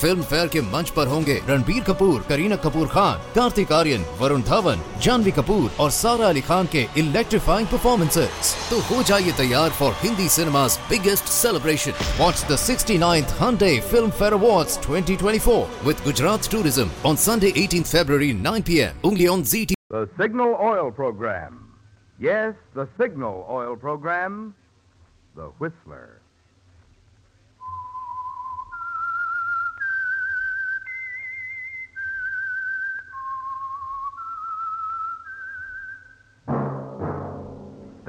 Film fair के मंच पर होंगे रणबीर कपूर, करीना कपूर खान, कार्तिक आर्यन, वरुण धवन, जानवी कपूर और सारा अली खान के इलेक्ट्रीफाइंग परफॉर्मेंसेस तो हो जाइए तैयार for Hindi cinema biggest celebration watch the sixty ninth Filmfare award twenty twenty four with Gujarat tourism on Sunday eighteen February nine P M only on G T signal oil program yes the signal oil program the whistler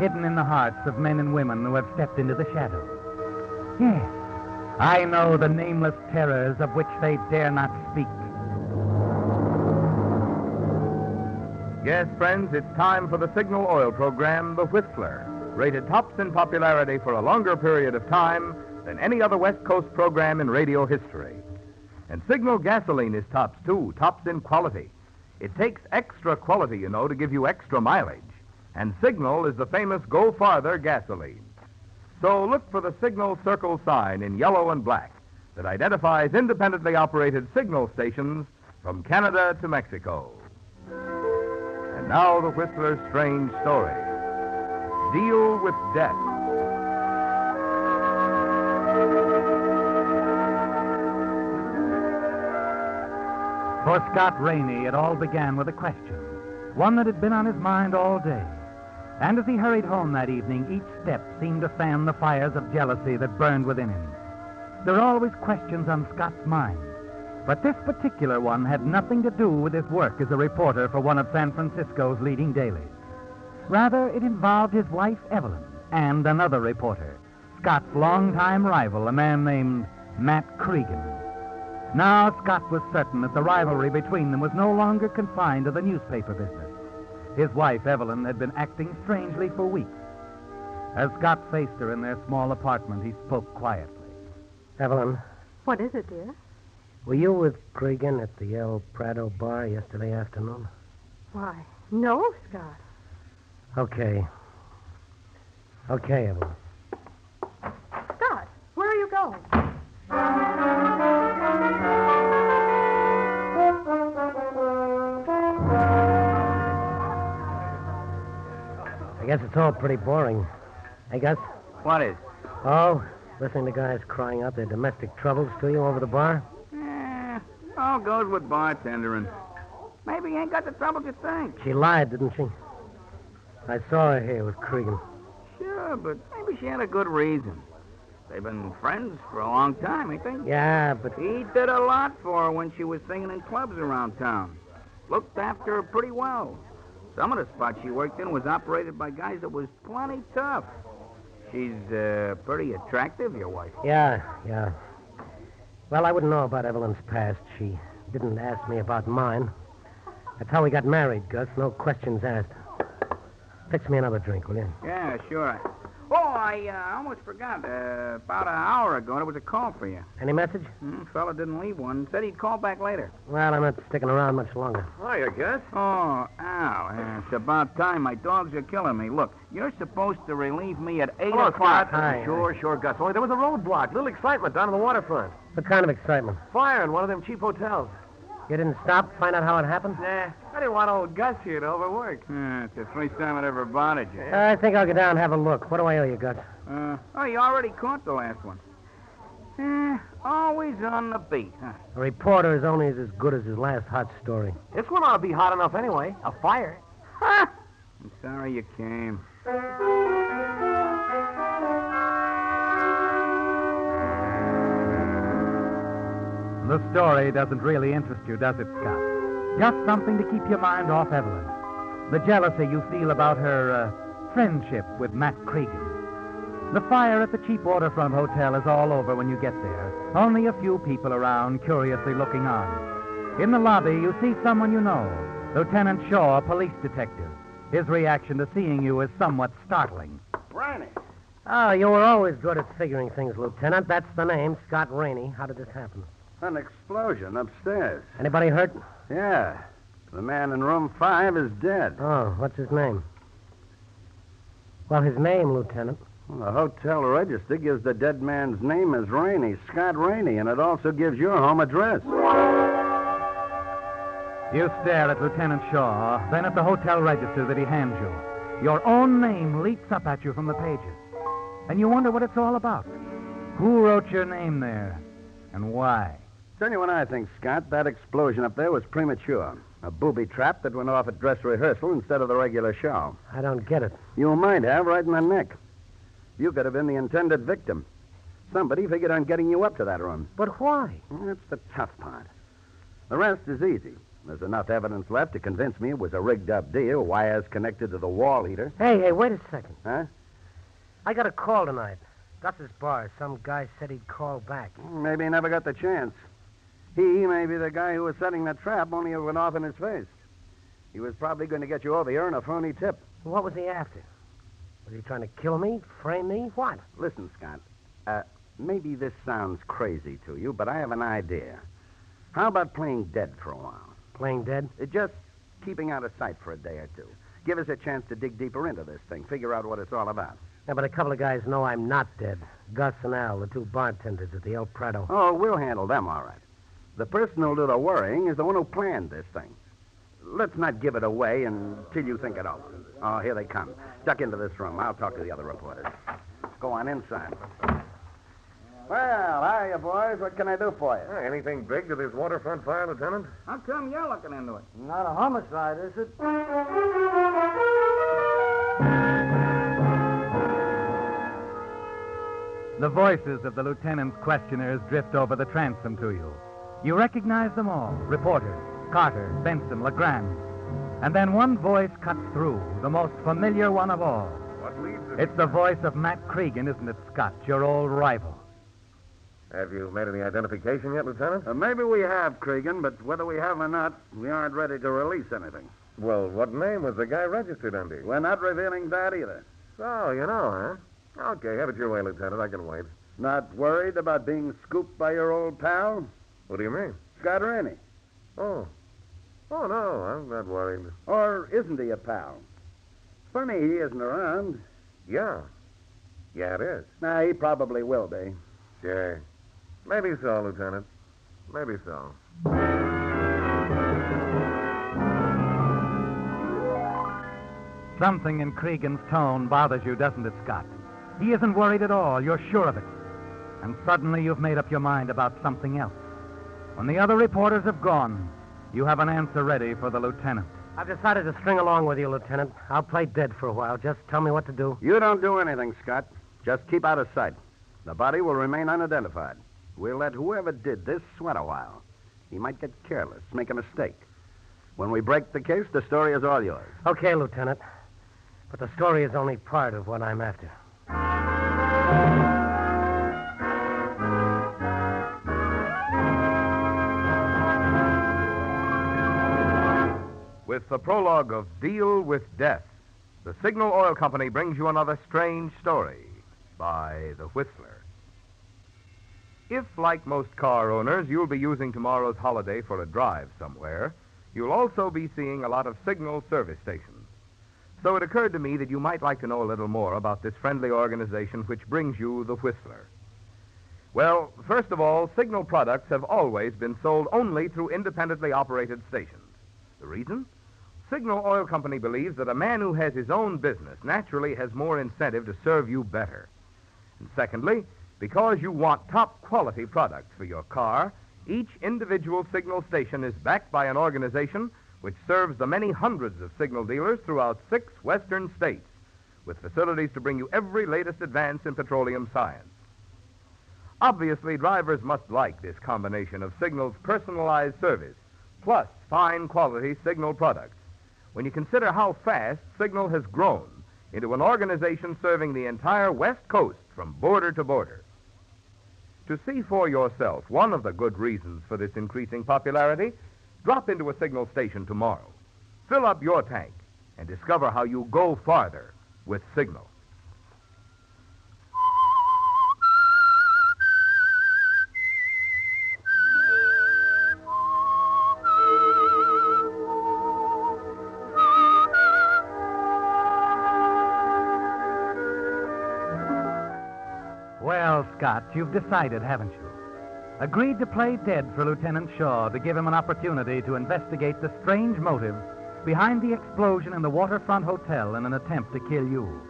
hidden in the hearts of men and women who have stepped into the shadows. Yes, I know the nameless terrors of which they dare not speak. Yes, friends, it's time for the Signal Oil Program, The Whistler, rated tops in popularity for a longer period of time than any other West Coast program in radio history. And Signal gasoline is tops, too, tops in quality. It takes extra quality, you know, to give you extra mileage. And Signal is the famous Go Farther gasoline. So look for the Signal circle sign in yellow and black that identifies independently operated signal stations from Canada to Mexico. And now the Whistler's strange story. Deal with death. For Scott Rainey, it all began with a question, one that had been on his mind all day. And as he hurried home that evening, each step seemed to fan the fires of jealousy that burned within him. There are always questions on Scott's mind, but this particular one had nothing to do with his work as a reporter for one of San Francisco's leading dailies. Rather, it involved his wife, Evelyn, and another reporter, Scott's longtime rival, a man named Matt Cregan. Now, Scott was certain that the rivalry between them was no longer confined to the newspaper business. His wife, Evelyn, had been acting strangely for weeks. As Scott faced her in their small apartment, he spoke quietly. Evelyn, What is it, dear? were you with Cregan at the El Prado bar yesterday afternoon? Why, no, Scott. Okay. Okay, Evelyn. Scott, where are you going? Guess it's all pretty boring. Hey, Gus? What is? Oh, listening to guys crying out their domestic troubles to you over the bar? Eh, all goes with bartendering. Maybe he ain't got the trouble you think. She lied, didn't she? I saw her here with Cregan. Sure, but maybe she had a good reason. They've been friends for a long time, ain't they? Yeah, but He did a lot for her when she was singing in clubs around town. Looked after her pretty well. Some of the spots she worked in was operated by guys that was plenty tough. She's uh, pretty attractive, your wife. yeah, yeah. Well, I wouldn't know about Evelyn's past. She didn't ask me about mine. That's how we got married, Gus. No questions asked. Fix me another drink, will you? Yeah, sure. Oh, I uh, almost forgot. Uh, about an hour ago, there was a call for you. Any message? Hmm, fella didn't leave one. Said he'd call back later. Well, I'm not sticking around much longer. Hiya, Gus. Oh, ow. Yeah, it's about time. My dogs are killing me. Look, you're supposed to relieve me at 8 o'clock. Hi. Sure, sure, Gus. Only there was a roadblock. A little excitement down on the waterfront. What kind of excitement? Fire in one of them cheap hotels. You didn't stop, find out how it happened? Nah, I didn't want old Gus here to overwork. Yeah, it's the first time I'd ever bothered you. I think I'll go down and have a look. What do I owe you, Gus? Uh, oh, you already caught the last one. Eh, always on the beat, huh? A reporter is only as good as his last hot story. This one ought to be hot enough anyway. A fire. Ha! I'm sorry you came. The story doesn't really interest you, does it, Scott? Just something to keep your mind off Evelyn. The jealousy you feel about her uh, friendship with Matt Cregan. The fire at the cheap waterfront hotel is all over when you get there. Only a few people around, curiously looking on. In the lobby, you see someone you know Lieutenant Shaw, a police detective. His reaction to seeing you is somewhat startling. Ronnie. Oh, you were always good at figuring things, Lieutenant. That's the name, Scott Rainey. How did this happen? An explosion upstairs. Anybody hurt? Yeah. The man in room five is dead. Oh, what's his name? Well, his name, Lieutenant. Well, the hotel register gives the dead man's name as Rainey, Scott Rainey, and it also gives your home address. You stare at Lieutenant Shaw, then at the hotel register that he hands you. Your own name leaps up at you from the pages. And you wonder what it's all about. Who wrote your name there? And why? Tell you what I think, Scott. That explosion up there was premature. A booby trap that went off at dress rehearsal instead of the regular show. I don't get it. You might have, right in the neck. You could have been the intended victim. Somebody figured on getting you up to that room. But why? That's the tough part. The rest is easy. There's enough evidence left to convince me it was a rigged up deal, wires connected to the wall heater. Hey, hey, wait a second. Huh? I got a call tonight. Gus's bar. Some guy said he'd call back. Maybe he never got the chance. He may be the guy who was setting the trap, only it went off in his face. He was probably going to get you over here on a phony tip. What was he after? Was he trying to kill me? Frame me? What? Listen, Scott. Uh, maybe this sounds crazy to you, but I have an idea. How about playing dead for a while? Playing dead? Uh, Just keeping out of sight for a day or two. Give us a chance to dig deeper into this thing, figure out what it's all about. Yeah, but a couple of guys know I'm not dead. Gus and Al, the two bartenders at the El Prado. Oh, we'll handle them all right. The person who'll do the worrying is the one who planned this thing. Let's not give it away until you think it over. Oh, here they come. Duck into this room. I'll talk to the other reporters. Let's go on inside. Well, hiya, boys. What can I do for you? anything big to this waterfront fire, Lieutenant? How come you're looking into it? Not a homicide, is it? The voices of the lieutenant's questioners drift over the transom to you. You recognize them all reporters Carter, Benson, LeGrand. And then one voice cuts through, the most familiar one of all. What leads us? It's the voice of Matt Cregan, isn't it, Scott? Your old rival. Have you made any identification yet, Lieutenant? Uh, maybe we have, Cregan, but whether we have or not, we aren't ready to release anything. Well, what name was the guy registered under? We're not revealing that either. So, you know, huh? Okay, have it your way, Lieutenant. I can wait. Not worried about being scooped by your old pal, What do you mean? Scott Rainey? Oh. Oh, no, I'm not worried. Or isn't he a pal? Funny he isn't around. Yeah. Yeah, it is. Nah, he probably will be. Sure. Maybe so, Lieutenant. Maybe so. Something in Cregan's tone bothers you, doesn't it, Scott? He isn't worried at all. You're sure of it. And suddenly you've made up your mind about something else. When the other reporters have gone, you have an answer ready for the lieutenant. I've decided to string along with you, Lieutenant. I'll play dead for a while. Just tell me what to do. You don't do anything, Scott. Just keep out of sight. The body will remain unidentified. We'll let whoever did this sweat a while. He might get careless, make a mistake. When we break the case, the story is all yours. Okay, Lieutenant. But the story is only part of what I'm after. With the prologue of Deal with Death, the Signal Oil Company brings you another strange story by The Whistler. If, like most car owners, you'll be using tomorrow's holiday for a drive somewhere, you'll also be seeing a lot of Signal service stations. So it occurred to me that you might like to know a little more about this friendly organization which brings you The Whistler. Well, first of all, Signal products have always been sold only through independently operated stations. The reason? Signal Oil Company believes that a man who has his own business naturally has more incentive to serve you better. And secondly, because you want top quality products for your car, each individual Signal station is backed by an organization which serves the many hundreds of Signal dealers throughout six western states, with facilities to bring you every latest advance in petroleum science. Obviously, drivers must like this combination of Signal's personalized service, plus fine quality Signal products. When you consider how fast Signal has grown into an organization serving the entire West Coast from border to border. To see for yourself one of the good reasons for this increasing popularity, drop into a Signal station tomorrow. Fill up your tank and discover how you go farther with Signal. Scott, you've decided, haven't you? Agreed to play dead for Lieutenant Shaw to give him an opportunity to investigate the strange motive behind the explosion in the Waterfront Hotel in an attempt to kill you.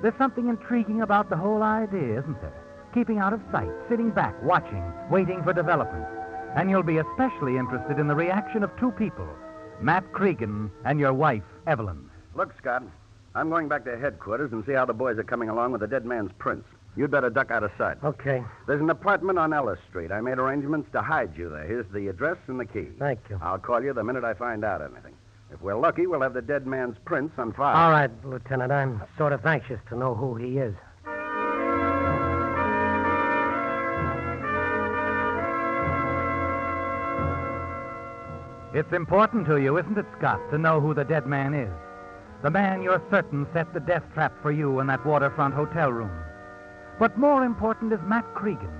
There's something intriguing about the whole idea, isn't there? Keeping out of sight, sitting back, watching, waiting for developments. And you'll be especially interested in the reaction of two people Matt Cregan and your wife, Evelyn. Look, Scott, I'm going back to headquarters and see how the boys are coming along with the dead man's prints. You'd better duck out of sight. Okay. There's an apartment on Ellis Street. I made arrangements to hide you there. Here's the address and the key. Thank you. I'll call you the minute I find out anything. If we're lucky, we'll have the dead man's prints on file. All right, Lieutenant. I'm sort of anxious to know who he is. It's important to you, isn't it, Scott, to know who the dead man is? The man you're certain set the death trap for you in that waterfront hotel room. But more important is Matt Cregan.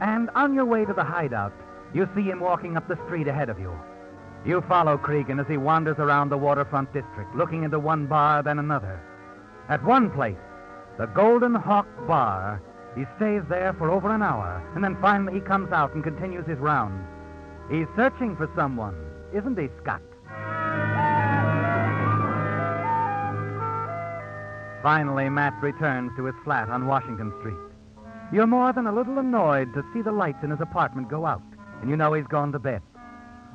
And on your way to the hideout, you see him walking up the street ahead of you. You follow Cregan as he wanders around the waterfront district, looking into one bar, then another. At one place, the Golden Hawk Bar, he stays there for over an hour, and then finally he comes out and continues his rounds. He's searching for someone, isn't he, Scott? Finally, Matt returns to his flat on Washington Street. You're more than a little annoyed to see the lights in his apartment go out, and you know he's gone to bed.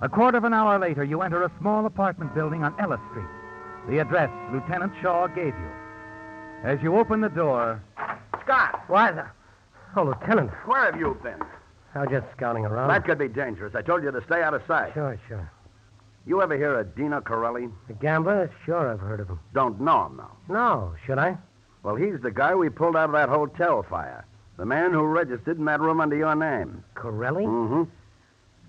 A quarter of an hour later, you enter a small apartment building on Ellis Street. The address Lieutenant Shaw gave you. As you open the door, Scott, Why the... Oh, Lieutenant. where have you been? I was just scouting around. That could be dangerous. I told you to stay out of sight. Sure, sure. You ever hear of Dino Corelli? The gambler? Sure, I've heard of him. Don't know him, though. No, should I? Well, he's the guy we pulled out of that hotel fire. The man who registered in that room under your name. Corelli? Mm-hmm.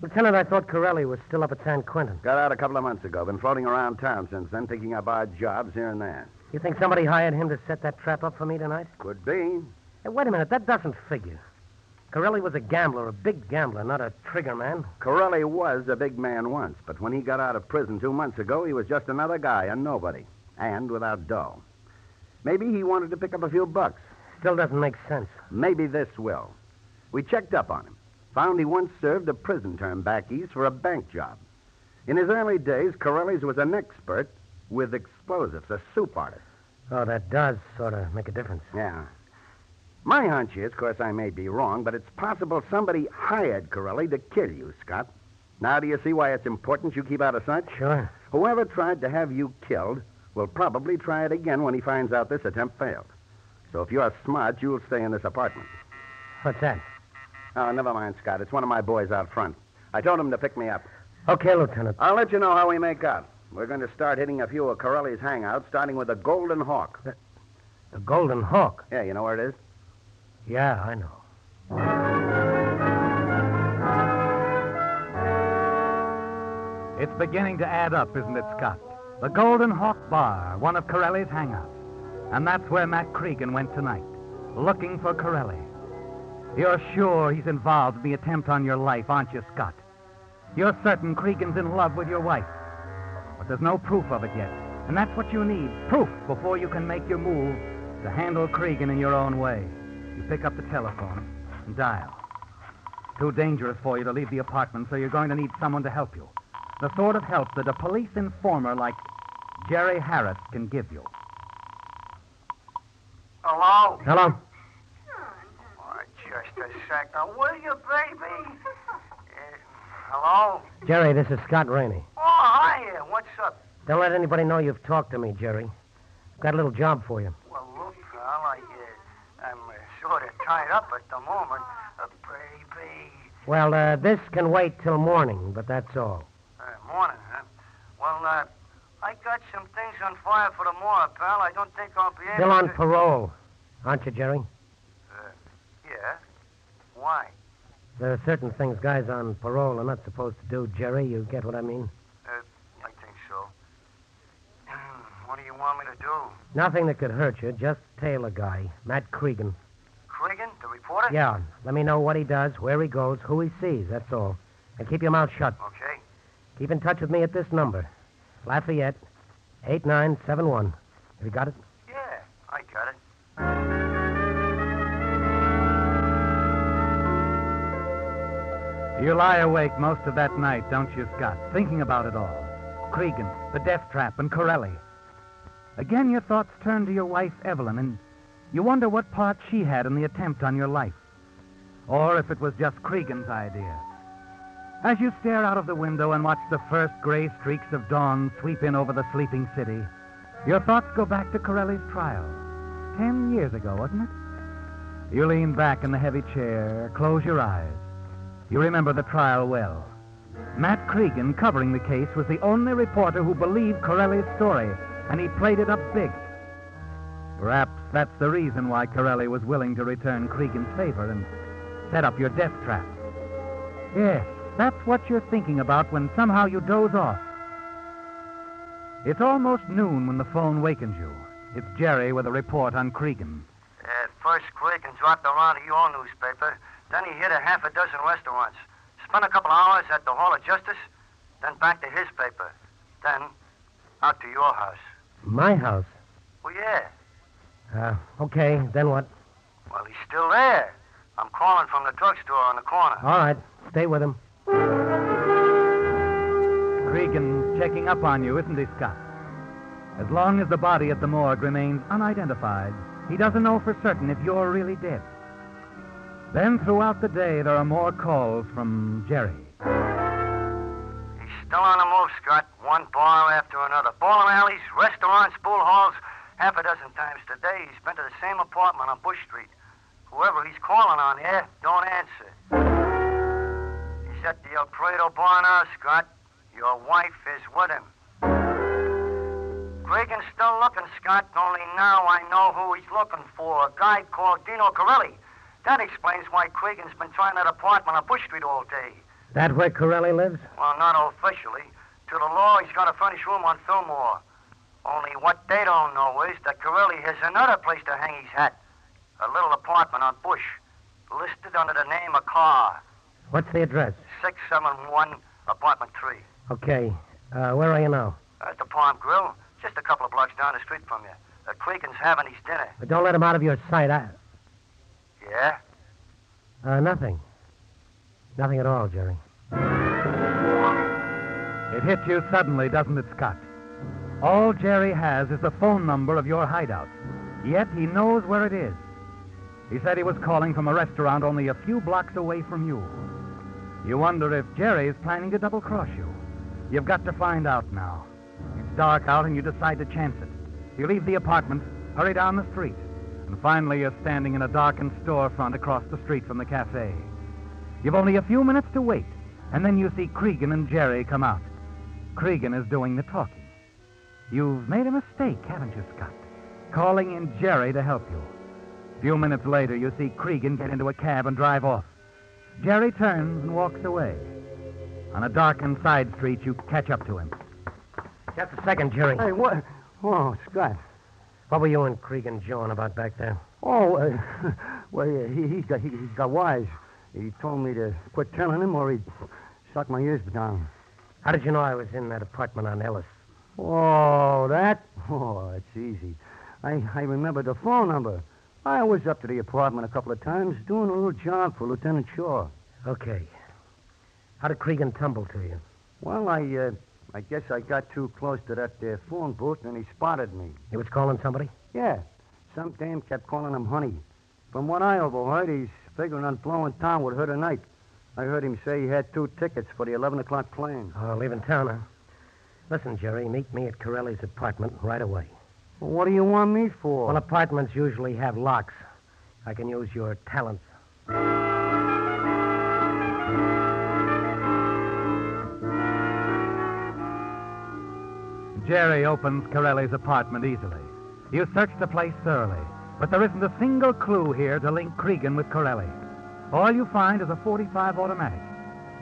Lieutenant, I thought Corelli was still up at San Quentin. Got out a couple of months ago. Been floating around town since then, picking up odd jobs here and there. You think somebody hired him to set that trap up for me tonight? Could be. Hey, wait a minute. That doesn't figure. Corelli was a gambler, a big gambler, not a trigger man. Corelli was a big man once, but when he got out of prison two months ago, he was just another guy, a nobody, and without dough. Maybe he wanted to pick up a few bucks. Still doesn't make sense. Maybe this will. We checked up on him. Found he once served a prison term back east for a bank job. In his early days, Corelli's was an expert with explosives, a soup artist. Oh, that does sort of make a difference. Yeah. My hunch is, of course, I may be wrong, but it's possible somebody hired Corelli to kill you, Scott. Now, do you see why it's important you keep out of sight? Sure. Whoever tried to have you killed will probably try it again when he finds out this attempt failed. So if you're smart, you'll stay in this apartment. What's that? Oh, never mind, Scott. It's one of my boys out front. I told him to pick me up. Okay, Lieutenant. I'll let you know how we make out. We're going to start hitting a few of Corelli's hangouts, starting with the Golden Hawk. The Golden Hawk. Yeah, you know where it is? Yeah, I know. it's beginning to add up, isn't it, Scott? The Golden Hawk Bar, one of Corelli's hangouts. And that's where Matt Cregan went tonight, looking for Corelli. You're sure he's involved in the attempt on your life, aren't you, Scott? You're certain Cregan's in love with your wife. But there's no proof of it yet. And that's what you need proof before you can make your move to handle Cregan in your own way. You pick up the telephone and dial. Too dangerous for you to leave the apartment, so you're going to need someone to help you. The sort of help that a police informer like Jerry Harris can give you. Hello? Hello? Oh, just a second. Will you, baby? Uh, hello? Jerry, this is Scott Rainey. Oh, hiya. What's up? Don't let anybody know you've talked to me, Jerry. I've got a little job for you. Well, look, pal, I, uh, I'm uh, sort of tied up at the moment. Uh, baby. Well, uh, this can wait till morning, but that's all. Uh, morning, huh? Well, uh, I got some things on fire for tomorrow, pal. I don't think I'll be able Still on to... parole, aren't you, Jerry? Uh, yeah. Why? There are certain things guys on parole are not supposed to do, Jerry. You get what I mean? Uh, I think so. what do you want me to do? Nothing that could hurt you. Just tail a guy, Matt Cregan. Cregan, the reporter? Yeah. Let me know what he does, where he goes, who he sees. That's all. And keep your mouth shut. Okay. Keep in touch with me at this number, Lafayette, eight nine seven one. Have you got it? Yeah, I got it. You lie awake most of that night, don't you, Scott, thinking about it all. Cregan, the death trap, and Corelli. Again, your thoughts turn to your wife, Evelyn, and you wonder what part she had in the attempt on your life. Or if it was just Cregan's idea. As you stare out of the window and watch the first gray streaks of dawn sweep in over the sleeping city, your thoughts go back to Corelli's trial. Ten years ago, wasn't it? You lean back in the heavy chair, close your eyes. You remember the trial well. Matt Cregan, covering the case, was the only reporter who believed Corelli's story, and he played it up big. Perhaps that's the reason why Corelli was willing to return Cregan's favor and set up your death trap. Yes, that's what you're thinking about when somehow you doze off. It's almost noon when the phone wakens you. It's Jerry with a report on Cregan. Uh, first Cregan dropped around to your newspaper. Then he hit a half a dozen restaurants. Spent a couple hours at the Hall of Justice. Then back to his paper. Then out to your house. My house. Well, yeah. Uh, okay, then what? Well, he's still there. I'm calling from the drugstore on the corner. All right, stay with him. Cregan's checking up on you, isn't he, Scott? As long as the body at the morgue remains unidentified, he doesn't know for certain if you're really dead. Then throughout the day, there are more calls from Jerry. He's still on the move, Scott. One bar after another. Bowling alleys, restaurants, pool halls. Half a dozen times today, he's been to the same apartment on Bush Street. Whoever he's calling on here don't answer. He's at the El Prado bar now, Scott. Your wife is with him. Cregan's still looking, Scott, only now I know who he's looking for. A guy called Dino Corelli. That explains why Cregan's been trying that apartment on Bush Street all day. That where Corelli lives? Well, not officially. To the law, he's got a furnished room on Fillmore. Only what they don't know is that Corelli has another place to hang his hat. A little apartment on Bush, listed under the name of Carr. What's the address? 671, apartment 3. Okay. Uh, where are you now? At the Palm Grill, just a couple of blocks down the street from you. Uh, Cregan's having his dinner. But don't let him out of your sight. I... Yeah? Uh, nothing. Nothing at all, Jerry. It hit you suddenly, doesn't it, Scott? All Jerry has is the phone number of your hideout. Yet he knows where it is. He said he was calling from a restaurant only a few blocks away from you. You wonder if Jerry is planning to double cross you. You've got to find out now. It's dark out and you decide to chance it. You leave the apartment, hurry down the street, and finally you're standing in a darkened storefront across the street from the cafe. You've only a few minutes to wait, and then you see Cregan and Jerry come out. Cregan is doing the talking. You've made a mistake, haven't you, Scott? Calling in Jerry to help you. A few minutes later, you see Cregan get into a cab and drive off. Jerry turns and walks away. On a darkened side street, you catch up to him. Just a second, Jerry. Hey, what? Oh, Scott. What were you and Cregan jawing about back there? Oh, uh, well, he, he, got, he, he got wise. He told me to quit telling him or he'd suck my ears down. How did you know I was in that apartment on Ellis? Oh, that? Oh, it's easy. I, I remember the phone number. I was up to the apartment a couple of times doing a little job for Lieutenant Shaw. Okay. How did Cregan tumble to you? Well, I, uh, I guess I got too close to that uh, phone booth and he spotted me. He was calling somebody? Yeah. Some dame kept calling him honey. From what I overheard, he's figuring on blowing town with her tonight. I heard him say he had two tickets for the 11 o'clock plane. Oh, leaving town, huh? Listen, Jerry, meet me at Corelli's apartment right away. Well, what do you want me for? Well, apartments usually have locks. I can use your talents. Jerry opens Corelli's apartment easily. You search the place thoroughly, but there isn't a single clue here to link Cregan with Corelli. All you find is a 45 automatic.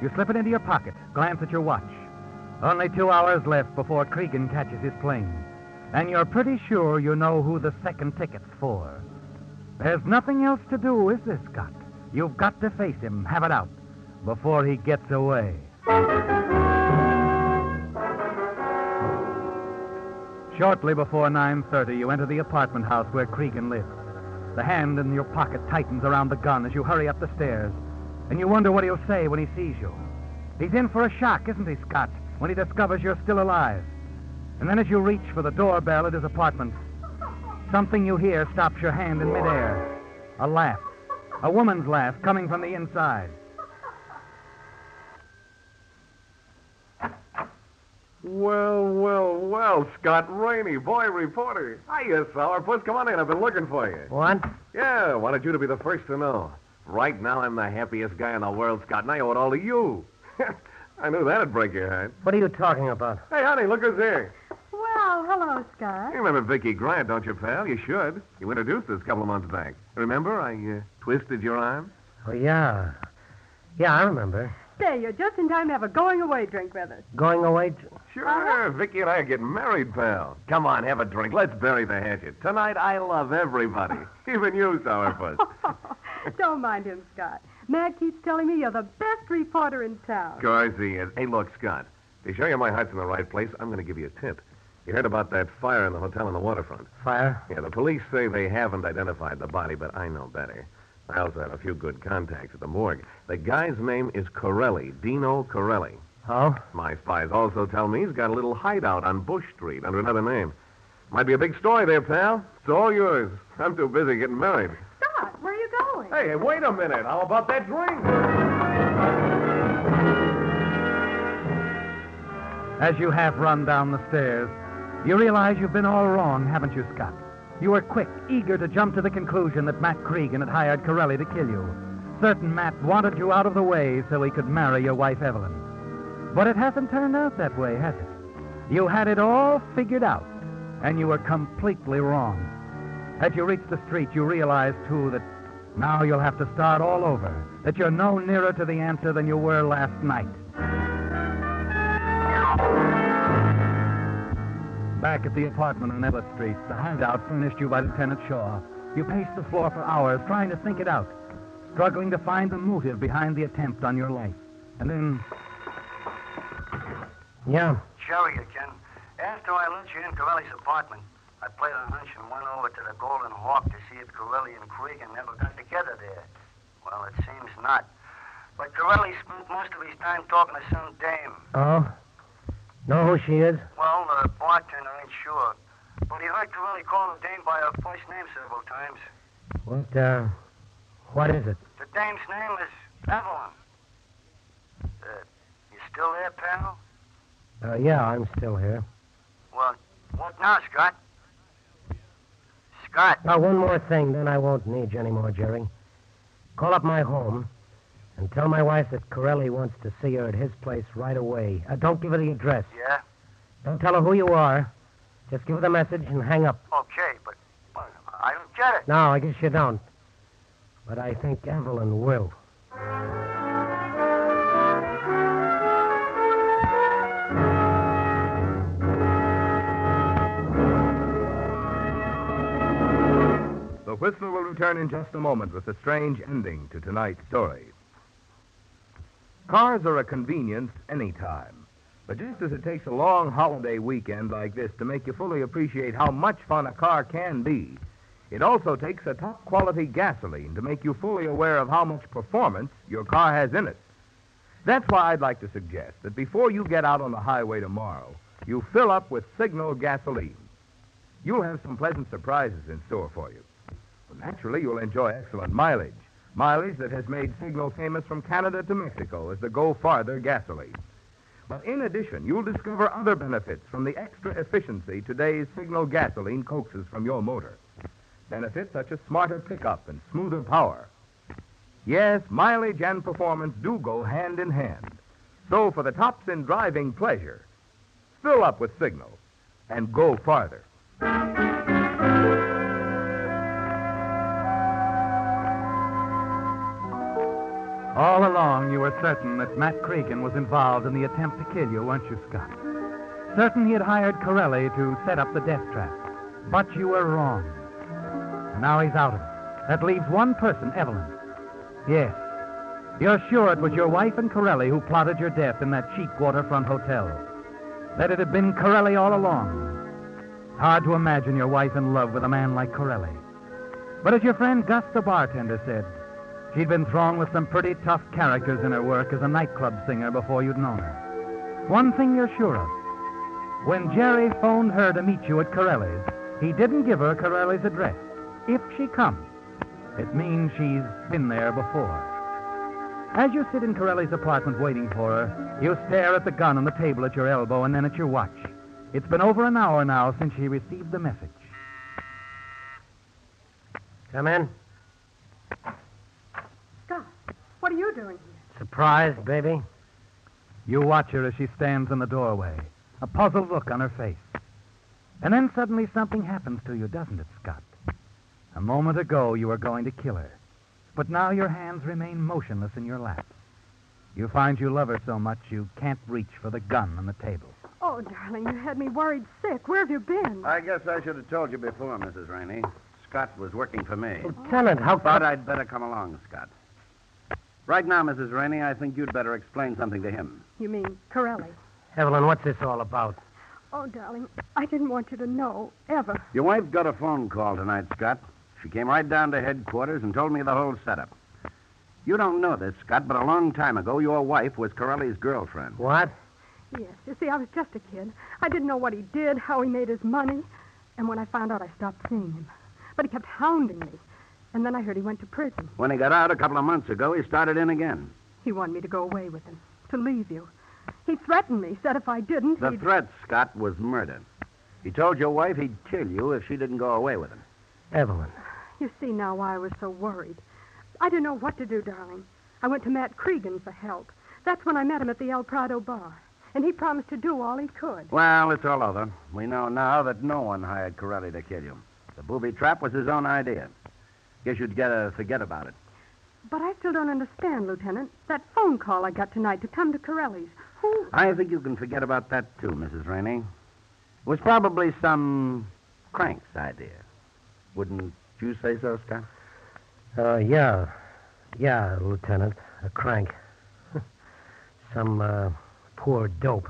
You slip it into your pocket, glance at your watch. Only two hours left before Cregan catches his plane. And you're pretty sure you know who the second ticket's for. There's nothing else to do, is there, Scott? You've got to face him, have it out, before he gets away. Shortly before 9.30, you enter the apartment house where Cregan lives. The hand in your pocket tightens around the gun as you hurry up the stairs, and you wonder what he'll say when he sees you. He's in for a shock, isn't he, Scott, when he discovers you're still alive. And then as you reach for the doorbell at his apartment, something you hear stops your hand in midair. A laugh. A woman's laugh coming from the inside. Well, well, well, Scott Rainey, boy reporter. Hiya, Sourpuss. Come on in. I've been looking for you. What? Yeah, wanted you to be the first to know. Right now, I'm the happiest guy in the world, Scott, and I owe it all to you. I knew that'd break your heart. What are you talking about? Hey, honey, look who's here. Well, hello, Scott. You remember Vicky Grant, don't you, pal? You should. You introduced us a couple of months back. Remember, I uh, twisted your arm? Oh, yeah. Yeah, I remember. Say, you're just in time to have a going away drink with us. Going away. Sure. Uh-huh. Vicky and I are getting married, pal. Come on, have a drink. Let's bury the hatchet. Tonight, I love everybody, even you, Sourpuss. Don't mind him, Scott. Matt keeps telling me you're the best reporter in town. Of course he is. Hey, look, Scott. To show you my heart's in the right place, I'm going to give you a tip. You heard about that fire in the hotel on the waterfront. Fire? Yeah, the police say they haven't identified the body, but I know better. I also have a few good contacts at the morgue. The guy's name is Corelli, Dino Corelli. Oh? My spies also tell me he's got a little hideout on Bush Street under another name. Might be a big story there, pal. It's all yours. I'm too busy getting married. Scott, where are you going? Hey, hey, wait a minute. How about that drink? As you half run down the stairs, you realize you've been all wrong, haven't you, Scott? You were quick, eager to jump to the conclusion that Matt Cregan had hired Corelli to kill you. Certain Matt wanted you out of the way so he could marry your wife, Evelyn. But it hasn't turned out that way, has it? You had it all figured out, and you were completely wrong. As you reach the street, you realize, too, that now you'll have to start all over, that you're no nearer to the answer than you were last night. Back at the apartment on Ellis Street, the hideout furnished you by Lieutenant Shaw. You paced the floor for hours trying to think it out, struggling to find the motive behind the attempt on your life. And then, Yeah. Jerry again. After I left you in Corelli's apartment, I played a hunch and went over to the Golden Hawk to see if Corelli and Cregan never got together there. Well, it seems not. But Corelli spent most of his time talking to some dame. Oh? Know who she is? Well, the bartender ain't sure. But he heard Corelli call the dame by her first name several times. What, uh, what is it? The dame's name is Evelyn. Uh, you still there, pal? Uh, yeah, I'm still here. Well, what now, Scott? Now, one more thing, then I won't need you anymore, Jerry. Call up my home and tell my wife that Corelli wants to see her at his place right away. Uh, don't give her the address. Yeah? Don't tell her who you are. Just give her the message and hang up. Okay, but but I don't get it. No, I guess you don't. But I think Evelyn will. The Whistler will return in just a moment with a strange ending to tonight's story. Cars are a convenience any time, But just as it takes a long holiday weekend like this to make you fully appreciate how much fun a car can be, it also takes a top quality gasoline to make you fully aware of how much performance your car has in it. That's why I'd like to suggest that before you get out on the highway tomorrow, you fill up with Signal gasoline. You'll have some pleasant surprises in store for you. Well, naturally, you'll enjoy excellent mileage. Mileage that has made Signal famous from Canada to Mexico as the Go Farther gasoline. But in addition, you'll discover other benefits from the extra efficiency today's Signal gasoline coaxes from your motor. Benefits such as smarter pickup and smoother power. Yes, mileage and performance do go hand in hand. So, for the tops in driving pleasure, fill up with Signal. and go farther. All along, you were certain that Matt Cregan was involved in the attempt to kill you, weren't you, Scott? Certain he had hired Corelli to set up the death trap. But you were wrong. And now he's out of it. That leaves one person, Evelyn. Yes. You're sure it was your wife and Corelli who plotted your death in that cheap waterfront hotel. That it had been Corelli all along. Hard to imagine your wife in love with a man like Corelli. But as your friend Gus the bartender said, she'd been thrown with some pretty tough characters in her work as a nightclub singer before you'd known her. One thing you're sure of. When Jerry phoned her to meet you at Corelli's, he didn't give her Corelli's address. If she comes, it means she's been there before. As you sit in Corelli's apartment waiting for her, you stare at the gun on the table at your elbow and then at your watch. It's been over an hour now since she received the message. Come in. Scott, what are you doing here? Surprise, baby. You watch her as she stands in the doorway, a puzzled look on her face. And then suddenly something happens to you, doesn't it, Scott? A moment ago you were going to kill her, but now your hands remain motionless in your lap. You find you love her so much you can't reach for the gun on the table. Oh, darling, you had me worried sick. Where have you been? I guess I should have told you before, Mrs. Rainey. Scott was working for me. Lieutenant, how Thought I'd better come along, Scott. Right now, Mrs. Rainey, I think you'd better explain something to him. You mean Corelli? Evelyn, what's this all about? Oh, darling, I didn't want you to know, ever. Your wife got a phone call tonight, Scott. She came right down to headquarters and told me the whole setup. You don't know this, Scott, but a long time ago, your wife was Corelli's girlfriend. What? Yes, you see, I was just a kid. I didn't know what he did, how he made his money. And when I found out, I stopped seeing him. But he kept hounding me. And then I heard he went to prison. When he got out a couple of months ago, he started in again. He wanted me to go away with him, to leave you. He threatened me, said if I didn't, The he'd... threat, Scott, was murder. He told your wife he'd kill you if she didn't go away with him. Evelyn. You see now why I was so worried. I didn't know what to do, darling. I went to Matt Cregan for help. That's when I met him at the El Prado bar. And he promised to do all he could. Well, it's all over. We know now that no one hired Corelli to kill you. The booby trap was his own idea. Guess you'd better forget about it. But I still don't understand, Lieutenant. That phone call I got tonight to come to Corelli's. Who? I think you can forget about that, too, Mrs. Rainey. It was probably some crank's idea. Wouldn't you say so, Scott? Uh, yeah. Yeah, Lieutenant. A crank. Some, uh, poor dope.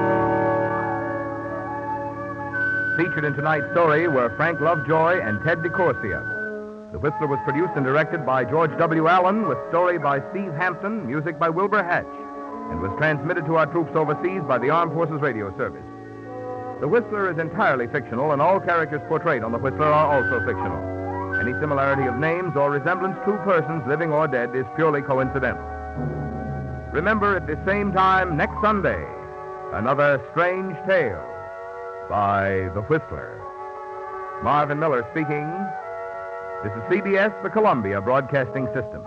Featured in tonight's story were Frank Lovejoy and Ted DeCorsia. The Whistler was produced and directed by George W. Allen, with story by Steve Hampton, music by Wilbur Hatch, and was transmitted to our troops overseas by the Armed Forces Radio Service. The Whistler is entirely fictional, and all characters portrayed on The Whistler are also fictional. Any similarity of names or resemblance to persons, living or dead, is purely coincidental. Remember, at the same time next Sunday, another strange tale by The Whistler. Marvin Miller speaking. This is CBS, the Columbia Broadcasting System.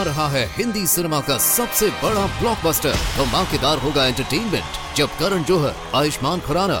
रहा है Hindi cinema का सबसे बड़ा blockbuster धमाकेदार होगा entertainment जब करण जौहर आयुष्मान खुराना